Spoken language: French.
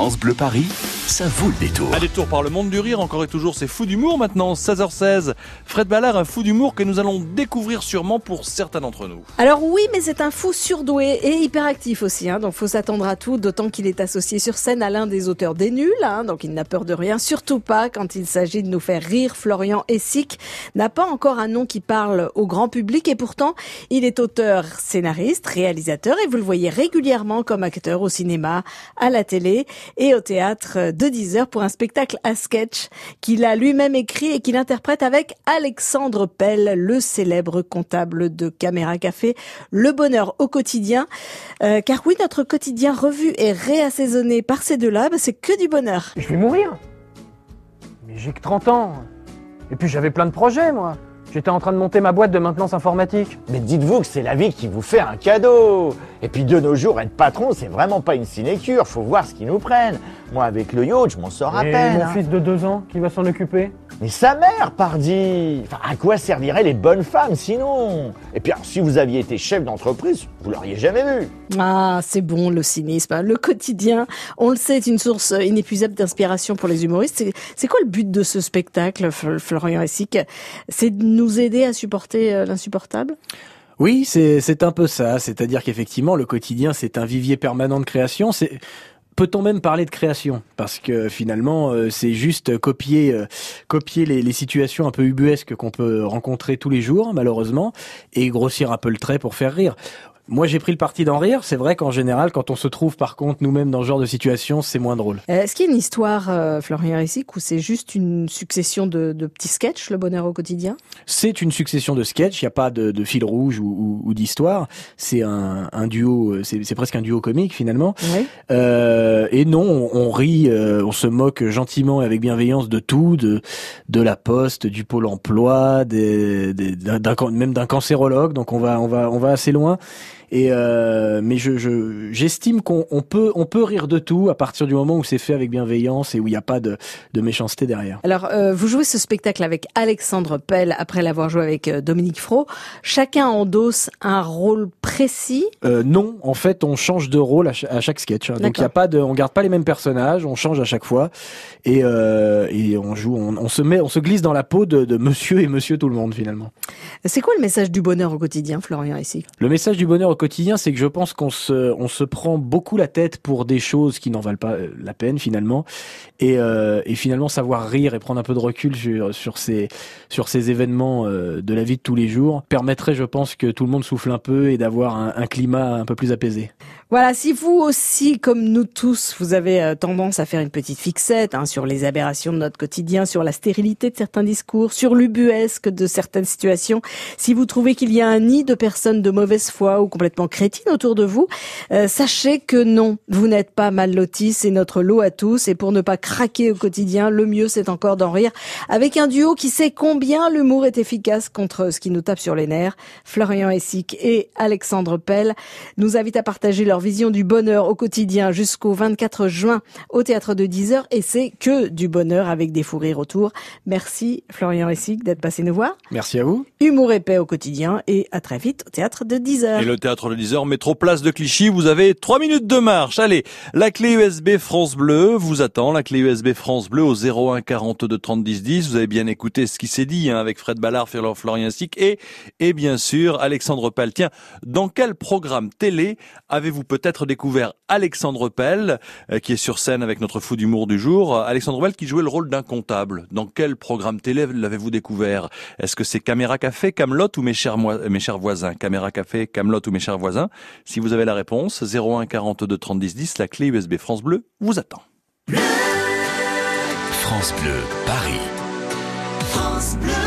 France Bleu Paris, ça vaut le détour. Un détour par le monde du rire, encore et toujours, c'est fou d'humour maintenant, 16h16. Fred Ballard, un fou d'humour que nous allons découvrir sûrement pour certains d'entre nous. Alors oui, mais c'est un fou surdoué et hyperactif aussi, hein, donc faut s'attendre à tout, d'autant qu'il est associé sur scène à l'un des auteurs des nuls, hein, donc il n'a peur de rien, surtout pas quand il s'agit de nous faire rire. Florian Essic n'a pas encore un nom qui parle au grand public et pourtant il est auteur, scénariste, réalisateur et vous le voyez régulièrement comme acteur au cinéma, à la télé et au théâtre de 10 heures pour un spectacle à sketch qu'il a lui-même écrit et qu'il interprète avec Alexandre Pell, le célèbre comptable de Caméra Café, le bonheur au quotidien. Euh, car oui, notre quotidien revu et réassaisonné par ces deux-là, bah, c'est que du bonheur. Je vais mourir. Mais j'ai que 30 ans. Et puis j'avais plein de projets, moi. J'étais en train de monter ma boîte de maintenance informatique. Mais dites-vous que c'est la vie qui vous fait un cadeau. Et puis de nos jours, être patron, c'est vraiment pas une sinécure. Faut voir ce qu'ils nous prennent. Moi, avec le yacht, je m'en sors à Et peine. mon hein. fils de 2 ans, qui va s'en occuper? Mais sa mère, pardi enfin, À quoi serviraient les bonnes femmes sinon? Et puis, alors, si vous aviez été chef d'entreprise, vous l'auriez jamais vu. Ah, c'est bon, le cynisme. hein. Le quotidien, on le sait, est une source inépuisable d'inspiration pour les humoristes. C'est- quoi le but de ce spectacle, Fl- Florian Essic? C'est de nous aider à supporter euh, l'insupportable? Oui, c'est c'est un peu ça. C'est-à-dire qu'effectivement, le quotidien, c'est un vivier permanent de création. C'est Peut-on même parler de création Parce que finalement, euh, c'est juste copier, euh, copier les, les situations un peu ubuesques qu'on peut rencontrer tous les jours, malheureusement, et grossir un peu le trait pour faire rire. Moi, j'ai pris le parti d'en rire. C'est vrai qu'en général, quand on se trouve par contre nous-mêmes dans ce genre de situation, c'est moins drôle. Euh, Est-ce qu'il y a une histoire, euh, Florian Essic, où c'est juste une succession de, de petits sketchs, le bonheur au quotidien? C'est une succession de sketchs, il n'y a pas de, de fil rouge ou, ou- ou d'histoire. C'est un, un duo, euh, c'est presque un duo comique finalement. Oui. Euh, et non, on, on rit, euh, on se moque gentiment et avec bienveillance de tout, de de la poste, du pôle emploi, des, des- même d'un cancérologue. Donc on va on va on va assez loin. Et euh, mais je je- j'estime qu'on on peut on peut rire de tout à partir du moment où c'est fait avec bienveillance et où il n'y a pas de de méchanceté derrière. Alors, euh, vous jouez ce spectacle avec Alexandre Pell après l'avoir joué avec euh, Dominique Fro. Chacun endosse un rôle précis. Euh, non, en fait, on change de rôle à, cha- à chaque sketch. hein. Donc il y a pas de, on garde pas les mêmes personnages, on change à chaque fois et euh, et on joue, on, on se met, on se glisse dans la peau de, de Monsieur et Monsieur tout le monde finalement. C'est quoi le message du bonheur au quotidien, Florian Essic Le message du bonheur au quotidien, c'est que je pense qu'on se, on se prend beaucoup la tête pour des choses qui n'en valent pas euh, la peine finalement, et, euh, et finalement savoir rire et prendre un peu de recul sur, ces, sur ces événements euh, de la vie de tous les jours permettrait, je pense, que tout le monde souffle un peu et d'avoir un, climat un peu plus apaisé. Voilà, si vous aussi, comme nous tous, vous avez tendance à faire une petite fixette hein, sur les aberrations de notre quotidien, sur la stérilité de certains discours, sur l'ubuesque de certaines situations, si vous trouvez qu'il y a un nid de personnes de mauvaise foi ou complètement crétines autour de vous, euh, sachez que non, vous n'êtes pas mal lotis, c'est notre lot à tous, et pour ne pas craquer au quotidien, le mieux c'est encore d'en rire avec un duo qui sait combien l'humour est efficace contre ce qui nous tape sur les nerfs. Florian Essic et Alexandre Pell nous invitent à partager leur vision du bonheur au quotidien jusqu'au 24 juin au théâtre de 10h et c'est que du bonheur avec des fous rires autour. Merci Florian Essic d'être passé nous voir. Merci à vous. Humour épais au quotidien et à très vite au théâtre de 10h. Et le théâtre de 10 heures, métro place de Clichy, vous avez 3 minutes de marche. Allez, la clé USB France Bleu vous attend, la clé USB France Bleu au 01 42 30 10 10. Vous avez bien écouté ce qui s'est dit hein, avec Fred Ballard, Florian Sic et, et bien sûr Alexandre Pell. Tiens, dans quel programme télé avez-vous peut-être découvert Alexandre Pell, euh, qui est sur scène avec notre fou d'humour du jour euh, Alexandre Pell qui jouait le rôle d'un comptable? Dans quel programme télé l'avez-vous découvert? Est-ce que c'est Caméra Café, Camelot ou mes chers, mes chers voisins? Caméra Café, Camelot ou mes chers voisins Si vous avez la réponse, 01 42 30 10 10, la clé USB France Bleu vous attend. France Bleu Paris. France Bleu.